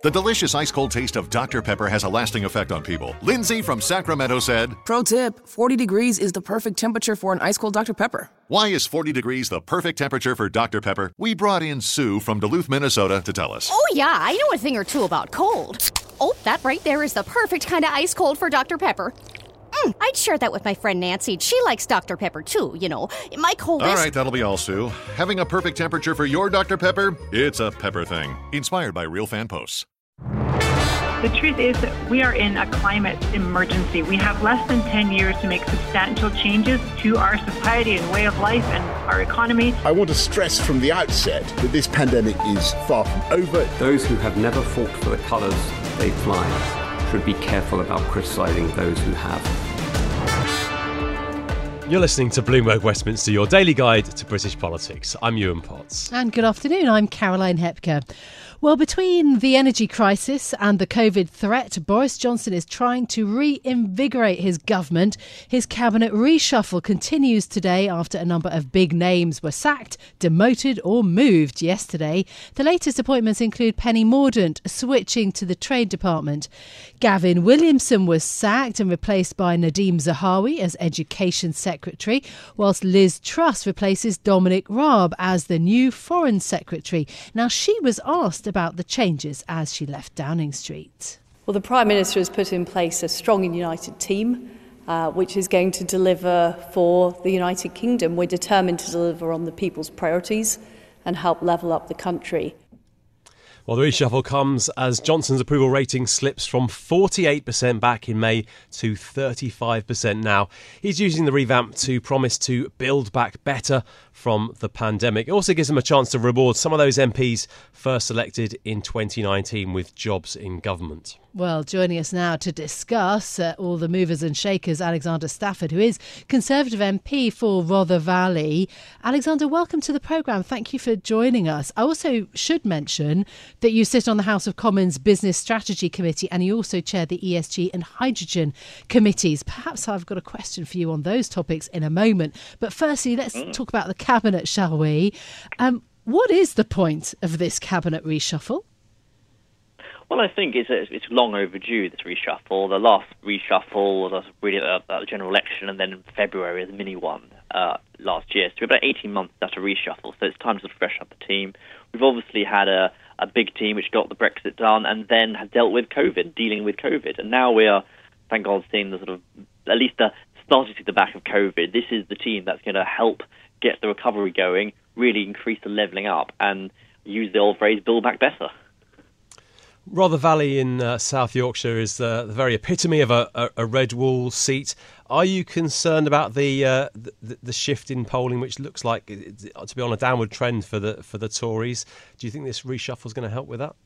The delicious ice cold taste of Dr. Pepper has a lasting effect on people. Lindsay from Sacramento said, Pro tip 40 degrees is the perfect temperature for an ice cold Dr. Pepper. Why is 40 degrees the perfect temperature for Dr. Pepper? We brought in Sue from Duluth, Minnesota to tell us. Oh, yeah, I know a thing or two about cold. Oh, that right there is the perfect kind of ice cold for Dr. Pepper. Mm, I'd share that with my friend Nancy. She likes Dr. Pepper too, you know. My coldest. All right, that'll be all, Sue. Having a perfect temperature for your Dr. Pepper? It's a pepper thing. Inspired by real fan posts. The truth is that we are in a climate emergency. We have less than 10 years to make substantial changes to our society and way of life and our economy. I want to stress from the outset that this pandemic is far from over. Those who have never fought for the colours they fly should be careful about criticising those who have. You're listening to Bloomberg Westminster, your daily guide to British politics. I'm Yuan Potts. And good afternoon, I'm Caroline Hepker. Well, between the energy crisis and the COVID threat, Boris Johnson is trying to reinvigorate his government. His cabinet reshuffle continues today after a number of big names were sacked, demoted, or moved yesterday. The latest appointments include Penny Mordaunt switching to the Trade Department. Gavin Williamson was sacked and replaced by Nadhim Zahawi as Education Secretary, whilst Liz Truss replaces Dominic Raab as the new Foreign Secretary. Now, she was asked about the changes as she left Downing Street. Well, the Prime Minister has put in place a strong and united team. Uh, which is going to deliver for the United Kingdom. We're determined to deliver on the people's priorities and help level up the country. Well, the reshuffle comes as Johnson's approval rating slips from 48% back in May to 35% now. He's using the revamp to promise to build back better from the pandemic. It also gives him a chance to reward some of those MPs first elected in 2019 with jobs in government. Well, joining us now to discuss uh, all the movers and shakers, Alexander Stafford, who is Conservative MP for Rother Valley. Alexander, welcome to the programme. Thank you for joining us. I also should mention that you sit on the House of Commons Business Strategy Committee and you also chair the ESG and Hydrogen Committees. Perhaps I've got a question for you on those topics in a moment. But firstly, let's mm. talk about the Cabinet, shall we? Um, what is the point of this Cabinet reshuffle? Well, I think it's, it's long overdue, this reshuffle. The last reshuffle was really at the general election, and then in February, the mini one uh, last year. So we're about 18 months after reshuffle, so it's time to fresh up the team. We've obviously had a, a big team which got the Brexit done and then have dealt with COVID, dealing with COVID. And now we are, thank God, seeing the sort of, at least the starting to the back of COVID. This is the team that's going to help get the recovery going, really increase the levelling up, and use the old phrase, build back better. Rother Valley in uh, South Yorkshire is uh, the very epitome of a, a, a, red wall seat. Are you concerned about the, uh, the, the shift in polling, which looks like to be on a downward trend for the for the Tories? Do you think this reshuffle is going to help with that?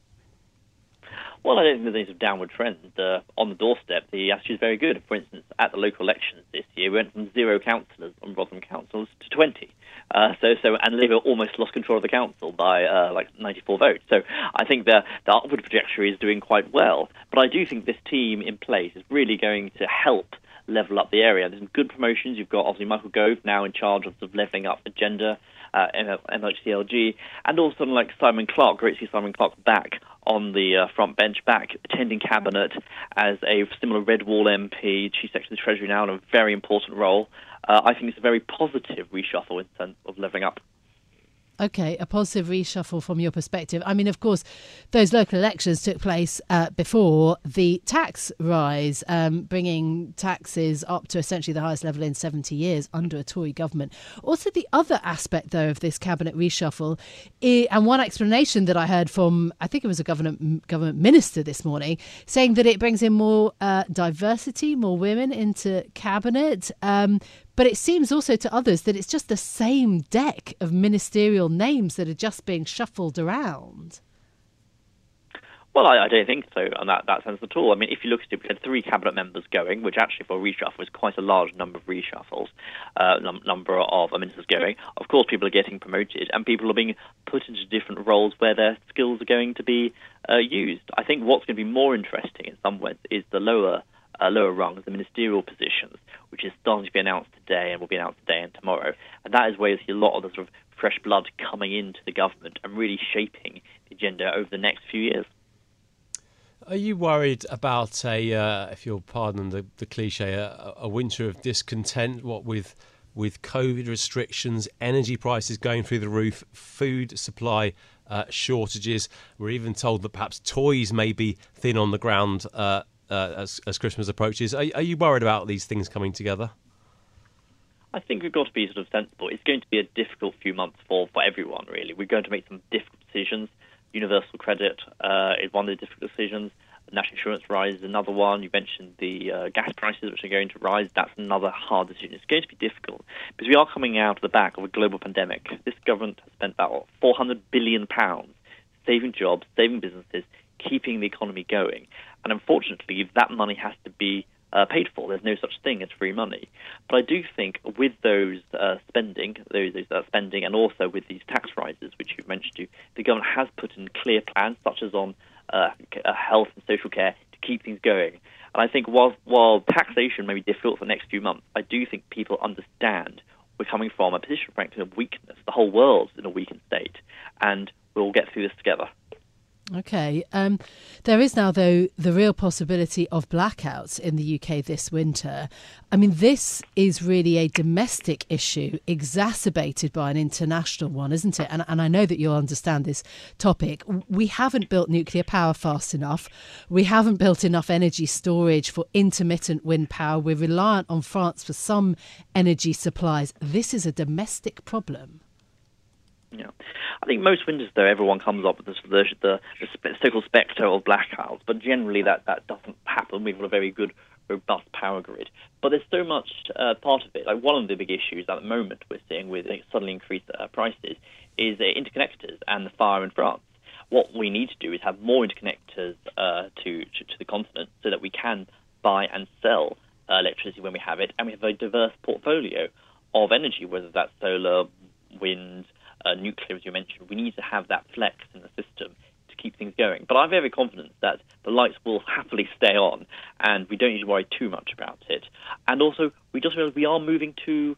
Well, I don't think there's a downward trend uh, on the doorstep. The attitude is very good. For instance, at the local elections this year, we went from zero councillors on Rotherham councils to 20. Uh, so, so, and Labour almost lost control of the council by uh, like 94 votes. So, I think the the upward trajectory is doing quite well. But I do think this team in place is really going to help level up the area. There's some good promotions. You've got obviously Michael Gove now in charge of the levelling up agenda, uh, MHCLG, and also like Simon Clarke, Great to see Simon Clarke back on the uh, front bench, back attending cabinet as a similar Red Wall MP, Chief Secretary of the Treasury now in a very important role uh, I think it's a very positive reshuffle in terms of living up. Okay, a positive reshuffle from your perspective. I mean, of course, those local elections took place uh, before the tax rise, um, bringing taxes up to essentially the highest level in 70 years under a Tory government. Also, the other aspect, though, of this cabinet reshuffle, and one explanation that I heard from, I think it was a government government minister this morning, saying that it brings in more uh, diversity, more women into cabinet. Um, but it seems also to others that it's just the same deck of ministerial names that are just being shuffled around. Well, I, I, don't think so in that, that sense at all. I mean, if you look at it, we had three cabinet members going, which actually for a reshuffle is quite a large number of reshuffles, uh, num- number of ministers going. Of course, people are getting promoted and people are being put into different roles where their skills are going to be uh, used. I think what's going to be more interesting in some ways is the lower uh, lower rungs, the ministerial positions, which is starting to be announced today and will be announced today and tomorrow. And that is where you see a lot of the sort of fresh blood coming into the government and really shaping the agenda over the next few years. Are you worried about a, uh, if you'll pardon the, the cliche, a, a, winter of discontent? What with with COVID restrictions, energy prices going through the roof, food supply uh, shortages. We're even told that perhaps toys may be thin on the ground uh, uh as, as Christmas approaches. Are, are you worried about these things coming together? I think we've got to be sort of sensible. It's going to be a difficult few months for, for everyone, really. We're going to make some difficult decisions. Universal credit uh, is one of the difficult decisions. National insurance rise is another one. You mentioned the uh, gas prices, which are going to rise. That's another hard decision. It's going to be difficult because we are coming out of the back of a global pandemic. This government has spent about 400 billion pounds saving jobs, saving businesses, keeping the economy going. And unfortunately, that money has to be uh, paid for. There's no such thing as free money. But I do think with those uh, spending, those, those uh, spending, and also with these tax rises, which you've mentioned, to, you, the government has put in clear plans, such as on uh, uh, health and social care, to keep things going. And I think while while taxation may be difficult for the next few months, I do think people understand we're coming from a position, frankly, of weakness. The whole world's in a weakened state, and we'll get through this together. Okay. Um, there is now, though, the real possibility of blackouts in the UK this winter. I mean, this is really a domestic issue exacerbated by an international one, isn't it? And, and I know that you'll understand this topic. We haven't built nuclear power fast enough. We haven't built enough energy storage for intermittent wind power. We're reliant on France for some energy supplies. This is a domestic problem. Yeah, I think most winters, though, everyone comes up with this, the, the, the so-called spectre of blackouts, but generally that, that doesn't happen. We've got a very good, robust power grid. But there's so much uh, part of it. Like one of the big issues at the moment we're seeing with suddenly increased uh, prices is uh, interconnectors and the fire in France. What we need to do is have more interconnectors uh, to, to, to the continent so that we can buy and sell electricity when we have it, and we have a diverse portfolio of energy, whether that's solar, wind uh, nuclear, as you mentioned, we need to have that flex in the system to keep things going. But I'm very confident that the lights will happily stay on, and we don't need to worry too much about it. And also, we just realize we are moving to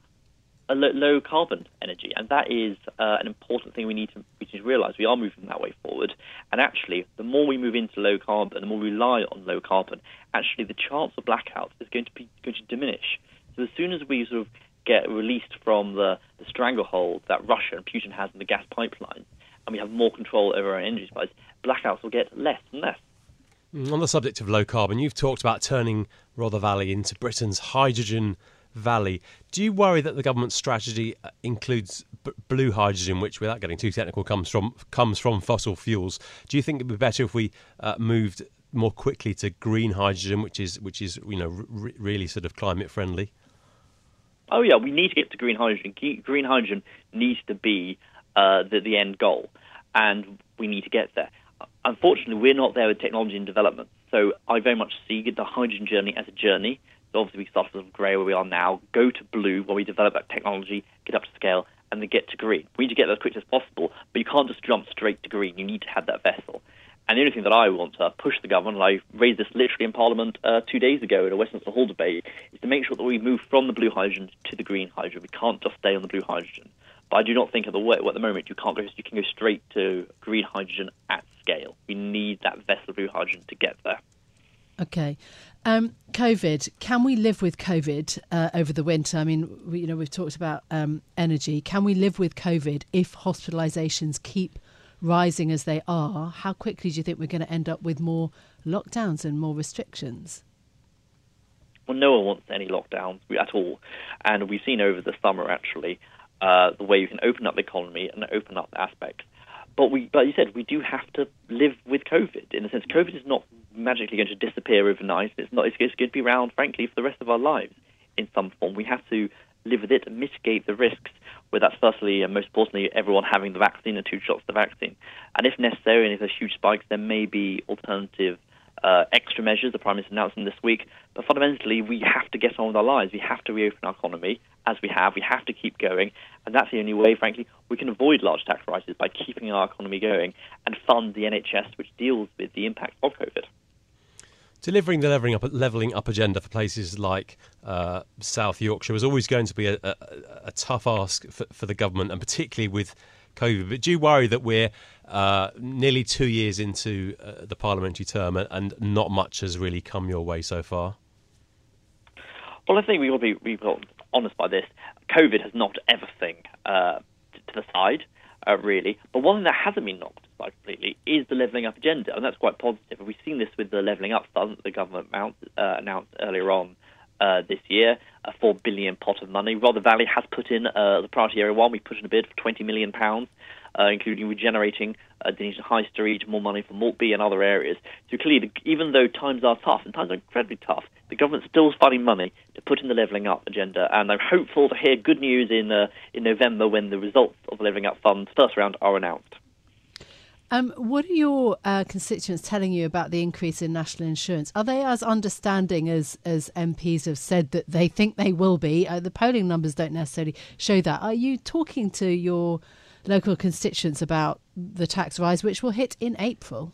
a low carbon energy, and that is uh, an important thing we need to we need to realise. We are moving that way forward, and actually, the more we move into low carbon, the more we rely on low carbon, actually, the chance of blackouts is going to be going to diminish. So as soon as we sort of get released from the, the stranglehold that Russia and Putin has in the gas pipeline, and we have more control over our energy supplies, blackouts will get less and less. Mm, on the subject of low carbon, you've talked about turning Rother Valley into Britain's hydrogen valley. Do you worry that the government's strategy uh, includes b- blue hydrogen, which, without getting too technical, comes from comes from fossil fuels? Do you think it'd be better if we uh, moved more quickly to green hydrogen, which is which is you know r- really sort of climate friendly? Oh yeah, we need to get to green hydrogen. Green hydrogen needs to be uh, the, the end goal, and we need to get there. Unfortunately, we're not there with technology and development. So I very much see the hydrogen journey as a journey. So obviously, we start from grey where we are now, go to blue where we develop that technology, get up to scale, and then get to green. We need to get there as quickly as possible, but you can't just jump straight to green. You need to have that vessel. And the only thing that I want to push the government, and I raised this literally in Parliament uh, two days ago in a Westminster Hall debate, is to make sure that we move from the blue hydrogen to the green hydrogen. We can't just stay on the blue hydrogen. But I do not think at the, at the moment you can't go. You can go straight to green hydrogen at scale. We need that vessel of blue hydrogen to get there. Okay. Um, COVID. Can we live with COVID uh, over the winter? I mean, we, you know, we've talked about um, energy. Can we live with COVID if hospitalisations keep rising as they are, how quickly do you think we're going to end up with more lockdowns and more restrictions? Well, no one wants any lockdowns at all. And we've seen over the summer, actually, uh, the way you can open up the economy and open up aspects. But we, but you said we do have to live with COVID. In a sense, COVID is not magically going to disappear overnight. It's not. It's going to be around, frankly, for the rest of our lives in some form. We have to live with it, mitigate the risks. With that, firstly and most importantly, everyone having the vaccine and two shots of the vaccine. And if necessary, and if there's huge spikes, there may be alternative uh, extra measures the Prime Minister announced this week. But fundamentally, we have to get on with our lives. We have to reopen our economy as we have. We have to keep going. And that's the only way, frankly, we can avoid large tax rises by keeping our economy going and fund the NHS, which deals with the impact of COVID. Delivering the levelling up, levelling up agenda for places like uh, South Yorkshire was always going to be a, a, a tough ask for, for, the government, and particularly with COVID. But do you worry that we're uh, nearly two years into uh, the parliamentary term and not much has really come your way so far? Well, I think we will be, we honest by this. COVID has knocked everything uh, to the side, uh, really. But one thing that hasn't been knocked aside completely is the levelling up agenda, and that's quite positive. We've seen this with the levelling up fund that the government announced, uh, announced earlier on uh, this year, a four billion pot of money. Rother Valley has put in uh, the priority area one. We put in a bid for twenty million pounds, uh, including regenerating uh, Dinnington High Street, more money for Maltby and other areas. So clearly, even though times are tough and times are incredibly tough, the government's still finding money to put in the levelling up agenda. And I'm hopeful to hear good news in uh, in November when the results of the levelling up fund's first round are announced. Um, what are your uh, constituents telling you about the increase in national insurance? Are they as understanding as as MPs have said that they think they will be? Uh, the polling numbers don't necessarily show that. Are you talking to your local constituents about the tax rise, which will hit in April?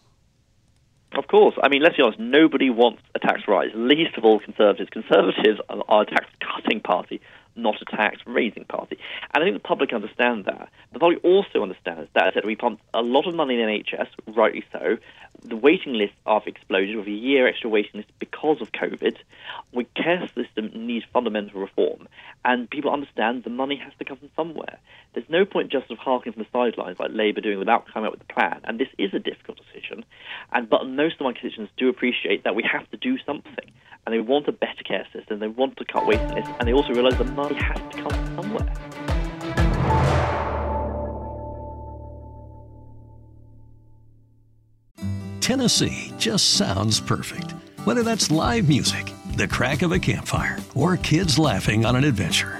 Of course. I mean, let's be honest, nobody wants a tax rise, least of all Conservatives. Conservatives are a tax cutting party not a tax raising party. And I think the public understand that. The public also understands that said, we pump a lot of money in NHS, rightly so. The waiting lists have exploded with a year extra waiting list because of COVID. The care system needs fundamental reform, and people understand the money has to come from somewhere. There's no point just sort of harking from the sidelines like Labour doing without coming up with a plan, and this is a difficult decision. And but most of my constituents do appreciate that we have to do something and they want a better care system, they want to cut waiting lists, and they also realise the money has to come from somewhere. Tennessee just sounds perfect. Whether that's live music, the crack of a campfire, or kids laughing on an adventure.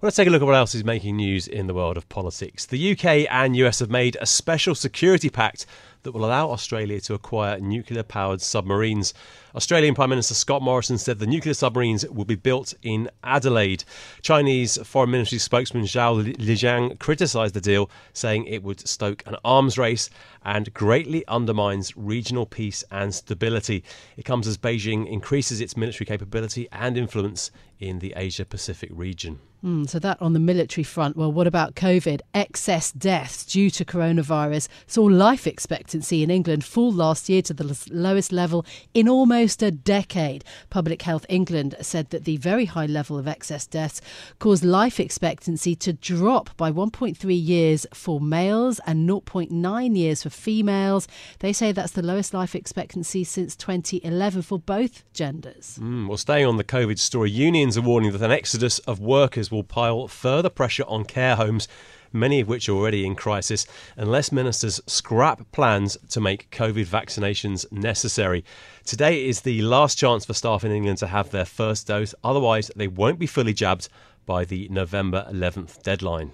Well, let's take a look at what else is making news in the world of politics. The UK and US have made a special security pact that will allow Australia to acquire nuclear powered submarines. Australian Prime Minister Scott Morrison said the nuclear submarines will be built in Adelaide. Chinese Foreign Ministry spokesman Zhao Lijian criticised the deal, saying it would stoke an arms race and greatly undermines regional peace and stability. It comes as Beijing increases its military capability and influence in the Asia Pacific region. Mm, so that on the military front. Well, what about COVID? Excess deaths due to coronavirus saw life expectancy in England fall last year to the lowest level in almost a decade. Public Health England said that the very high level of excess deaths caused life expectancy to drop by 1.3 years for males and 0.9 years for females. They say that's the lowest life expectancy since 2011 for both genders. Mm, well, staying on the COVID story, unions are warning that an exodus of workers will pile further pressure on care homes, many of which are already in crisis, unless ministers scrap plans to make COVID vaccinations necessary. Today is the last chance for staff in England to have their first dose, otherwise, they won't be fully jabbed by the November 11th deadline.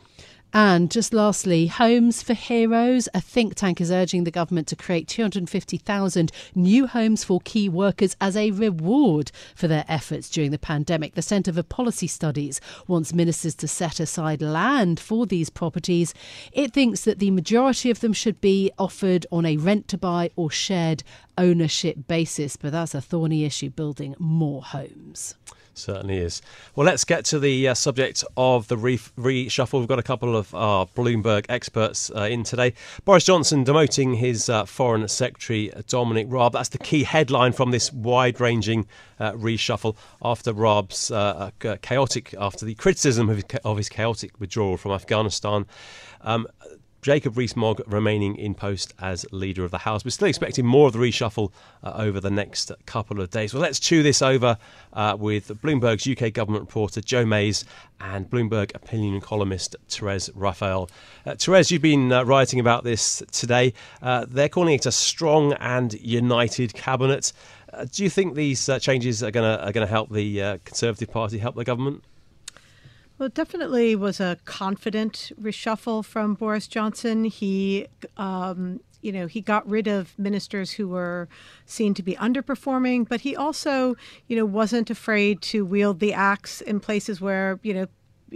And just lastly, Homes for Heroes, a think tank is urging the government to create 250,000 new homes for key workers as a reward for their efforts during the pandemic. The Centre for Policy Studies wants ministers to set aside land for these properties. It thinks that the majority of them should be offered on a rent to buy or shared ownership basis, but that's a thorny issue building more homes. Certainly is. Well, let's get to the uh, subject of the re- reshuffle. We've got a couple of our Bloomberg experts uh, in today. Boris Johnson demoting his uh, Foreign Secretary Dominic Raab. That's the key headline from this wide-ranging uh, reshuffle after Raab's uh, uh, chaotic, after the criticism of his, of his, chaotic withdrawal from Afghanistan. Um, Jacob Rees-Mogg remaining in post as leader of the House. We're still expecting more of the reshuffle uh, over the next couple of days. Well, let's chew this over uh, with Bloomberg's UK government reporter Joe Mayes and Bloomberg opinion columnist Therese Raphael. Uh, Therese, you've been uh, writing about this today. Uh, they're calling it a strong and united cabinet. Uh, do you think these changes are going to help the Conservative Party help the government? Well, it definitely was a confident reshuffle from Boris Johnson. He, um, you know, he got rid of ministers who were seen to be underperforming, but he also, you know, wasn't afraid to wield the axe in places where, you know,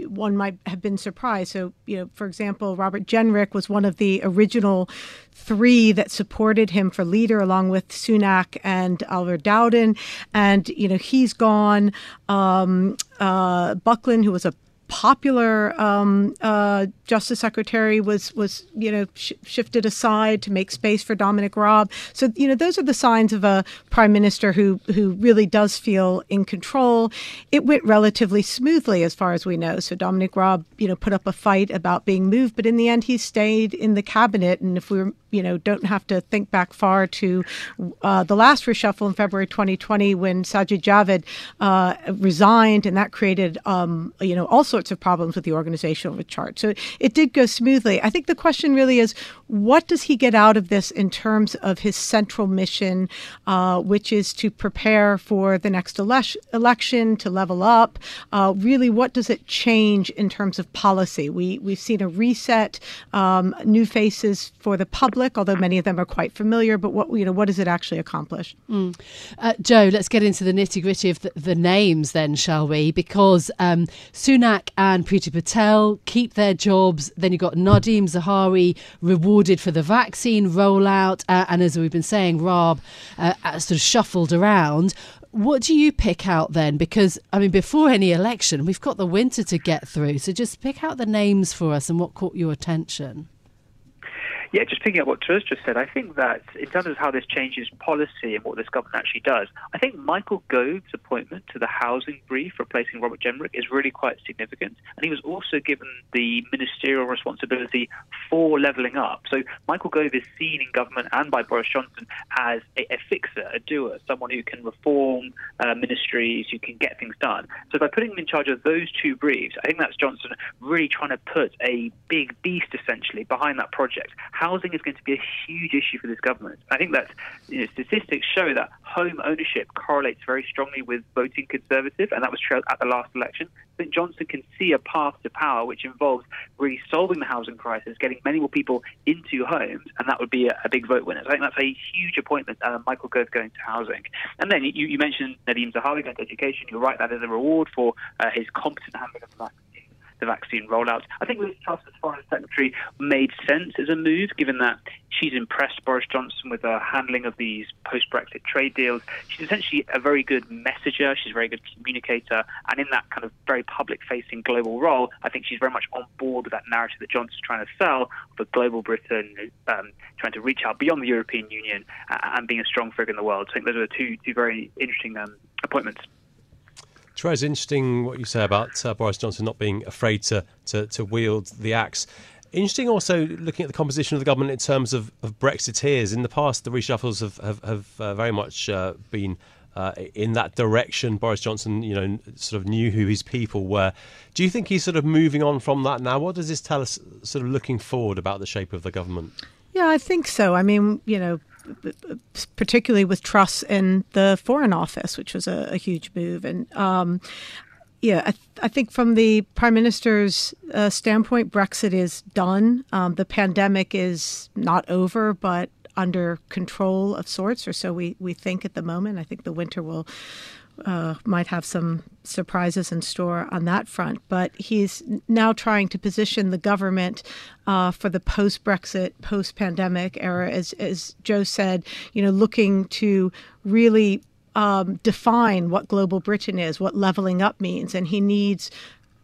one might have been surprised. So, you know, for example, Robert Jenrick was one of the original three that supported him for leader, along with Sunak and Oliver Dowden. And, you know, he's gone. Um, uh, Buckland, who was a popular um, uh, Justice Secretary was was you know sh- shifted aside to make space for Dominic Raab. So you know those are the signs of a prime minister who who really does feel in control. It went relatively smoothly as far as we know. So Dominic Raab you know put up a fight about being moved, but in the end he stayed in the cabinet. And if we you know don't have to think back far to uh, the last reshuffle in February 2020 when Sajid Javid uh, resigned, and that created um, you know also sorts of problems with the organizational chart. So it did go smoothly. I think the question really is what does he get out of this in terms of his central mission, uh, which is to prepare for the next ele- election, to level up? Uh, really, what does it change in terms of policy? We, we've seen a reset, um, new faces for the public, although many of them are quite familiar, but what, you know, what does it actually accomplish? Mm. Uh, Joe, let's get into the nitty gritty of the, the, names then, shall we? Because um, Sunak and Priti Patel keep their jobs. Then you've got Nadhim Zahawi rewarded for the vaccine rollout. Uh, and as we've been saying, Raab uh, uh, sort of shuffled around. What do you pick out then? Because, I mean, before any election, we've got the winter to get through. So just pick out the names for us and what caught your attention. Yeah, just picking up what Therese just said, I think that in terms of how this changes policy and what this government actually does, I think Michael Gove's appointment to the housing brief replacing Robert Jenrick is really quite significant. And he was also given the ministerial responsibility for levelling up. So Michael Gove is seen in government and by Boris Johnson as a, a fixer, a doer, someone who can reform uh, ministries, who can get things done. So by putting him in charge of those two briefs, I think that's Johnson really trying to put a big beast essentially behind that project housing is going to be a huge issue for this government. I think that you know, statistics show that home ownership correlates very strongly with voting Conservative, and that was true at the last election. I think Johnson can see a path to power which involves really solving the housing crisis, getting many more people into homes, and that would be a, a big vote winner. So I think that's a huge appointment, uh, Michael Gove going to housing. And then you, you mentioned Nadhim Zahawi going to education. You're right, that is a reward for uh, his competent handling of the the vaccine rollout. I think Liz Truss as Foreign Secretary made sense as a move, given that she's impressed Boris Johnson with her handling of these post-Brexit trade deals. She's essentially a very good messenger. She's a very good communicator, and in that kind of very public-facing global role, I think she's very much on board with that narrative that Johnson's trying to sell for global Britain, um, trying to reach out beyond the European Union uh, and being a strong figure in the world. So I think those are two two very interesting um, appointments. Therese, interesting what you say about uh, Boris Johnson not being afraid to, to, to wield the axe. Interesting also looking at the composition of the government in terms of, of Brexiteers. In the past, the reshuffles have, have, have uh, very much uh, been uh, in that direction. Boris Johnson, you know, sort of knew who his people were. Do you think he's sort of moving on from that now? What does this tell us, sort of looking forward about the shape of the government? Yeah, I think so. I mean, you know, particularly with Truss in the Foreign Office, which was a, a huge move. And um, yeah, I, th- I, think from the Prime Minister's uh, standpoint, Brexit is done. Um, the pandemic is not over, but under control of sorts, or so we, we think at the moment. I think the winter will uh, might have some surprises in store on that front. But he's now trying to position the government uh, for the post Brexit, post pandemic era, as, as Joe said, you know, looking to really um, define what global Britain is, what leveling up means. And he needs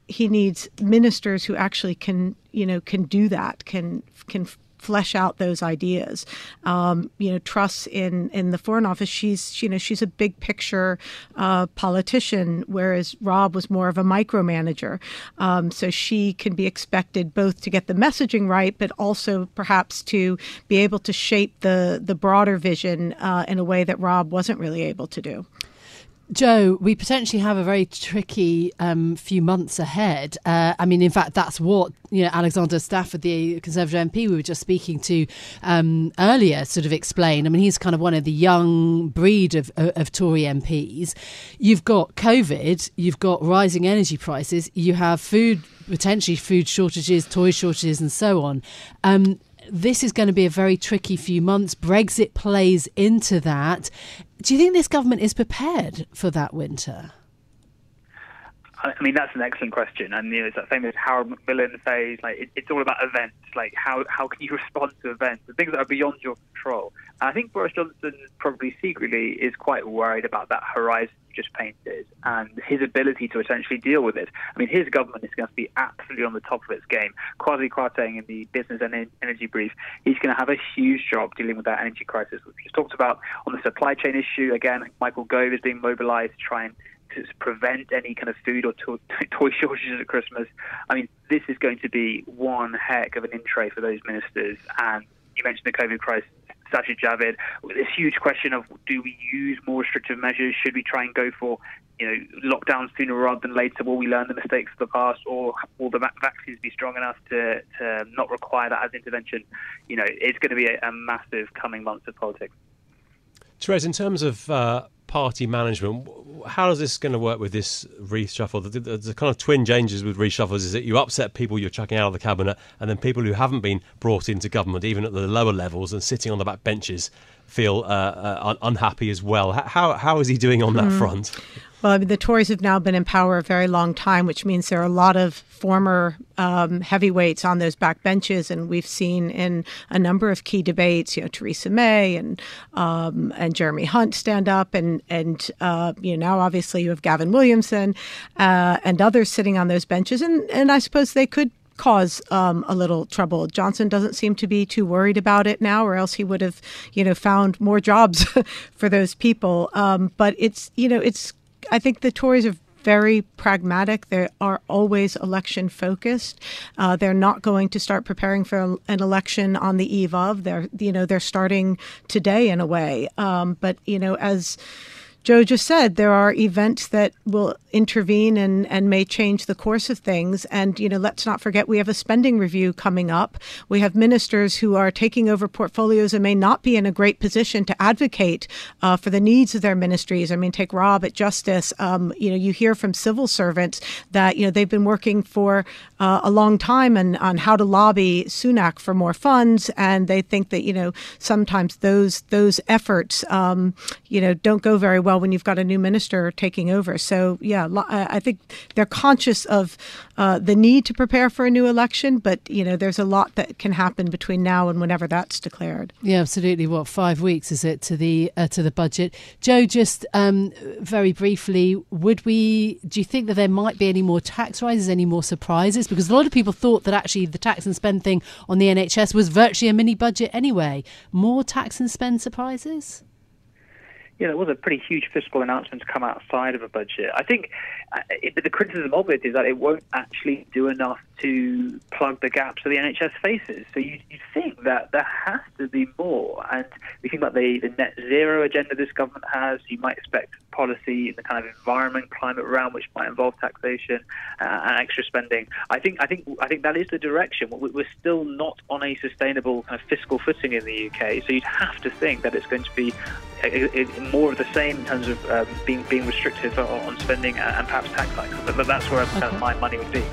he needs ministers who actually can you know can do that can can flesh out those ideas. Um, you know, Truss in in the Foreign Office, she's you know she's a big picture uh, politician, whereas Raab was more of a micromanager. Um, so she can be expected both to get the messaging right, but also perhaps to be able to shape the the broader vision uh, in a way that Raab wasn't really able to do. Joe, we potentially have a very tricky um, few months ahead. Uh, I mean, in fact, that's what you know Alexander Stafford, the Conservative MP we were just speaking to um, earlier, sort of explained. I mean, he's kind of one of the young breed of, of, of Tory MPs. You've got COVID, you've got rising energy prices, you have food potentially food shortages, toy shortages, and so on. Um, this is going to be a very tricky few months. Brexit plays into that. Do you think this government is prepared for that winter? I mean, that's an excellent question, and you know, it's that famous Harold Macmillan phase. Like, it, it's all about events. Like, how how can you respond to events, the things that are beyond your control? And I think Boris Johnson probably secretly is quite worried about that horizon you just painted and his ability to essentially deal with it. I mean, his government is going to be absolutely on the top of its game. Kwasi Kwarteng in the Business and Energy Brief, he's going to have a huge job dealing with that energy crisis, which we just talked about on the supply chain issue. Again, Michael Gove is being mobilized to try and to prevent any kind of food or to- toy shortages at Christmas. I mean, this is going to be one heck of an in tray for those ministers. And you mentioned the COVID crisis. Sajid Javid, this huge question of do we use more restrictive measures? Should we try and go for you know lockdowns sooner rather than later? Will we learn the mistakes of the past, or will the vaccines be strong enough to, to not require that as intervention? You know, it's going to be a, a massive coming months of politics. Therese, in terms of uh, party management, how is this going to work with this reshuffle? The, the, the, kind of twin changes with reshuffles is that you upset people you're chucking out of the cabinet, and then people who haven't been brought into government, even at the lower levels and sitting on the back benches, feel uh, uh, unhappy as well. How how is he doing on that mm. front? Well, I mean, the Tories have now been in power a very long time, which means there are a lot of former um, heavyweights on those back benches, and we've seen in a number of key debates, you know, Theresa May and um, and Jeremy Hunt stand up, and and uh, you know now obviously you have Gavin Williamson uh, and others sitting on those benches, and and I suppose they could cause um, a little trouble. Johnson doesn't seem to be too worried about it now, or else he would have, you know, found more jobs for those people. Um, but it's, you know, it's I think the Tories are very pragmatic. They are always election focused. Uh, they're not going to start preparing for an election on the eve of. They're you know they're starting today in a way. Um, but you know as Joe just said there are events that will intervene and, and may change the course of things. And, you know, let's not forget we have a spending review coming up. We have ministers who are taking over portfolios and may not be in a great position to advocate uh, for the needs of their ministries. I mean, take Raab at Justice. Um, you know, you hear from civil servants that, you know, they've been working for uh, a long time and on how to lobby Sunak for more funds. And they think that, you know, sometimes those, those efforts, um, you know, don't go very well well when you've got a new minister taking over. So, yeah, I think they're conscious of uh, the need to prepare for a new election, but, you know, there's a lot that can happen between now and whenever that's declared. Yeah, absolutely. What, five weeks is it to the uh, to the budget? Joe, just um, very briefly, would we, do you think that there might be any more tax rises, any more surprises? Because a lot of people thought that actually the tax and spend thing on the NHS was virtually a mini budget anyway. More tax and spend surprises? Yeah, there was a pretty huge fiscal announcement to come outside of a budget. I think uh, it, the criticism of it is that it won't actually do enough to plug the gaps that the NHS faces. So you, you think that there has to be more. And we think about the, the net zero agenda this government has. You might expect policy in the kind of environment, climate realm, which might involve taxation uh, and extra spending. I think I think I think that is the direction. We're still not on a sustainable kind of fiscal footing in the UK. So you'd have to think that it's going to be more of the same in terms of um, being being restrictive on spending and perhaps tax hikes. But that's where okay. my money would be.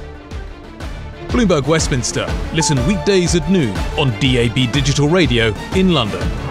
Bloomberg Westminster. Listen weekdays at noon on DAB Digital Radio in London.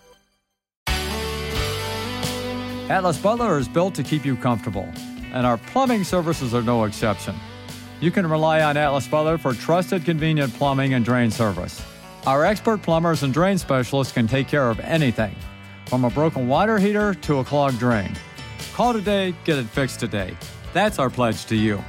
Atlas Butler is built to keep you comfortable, and our plumbing services are no exception. You can rely on Atlas Butler for trusted, convenient plumbing and drain service. Our expert plumbers and drain specialists can take care of anything, from a broken water heater to a clogged drain. Call today, get it fixed today. That's our pledge to you.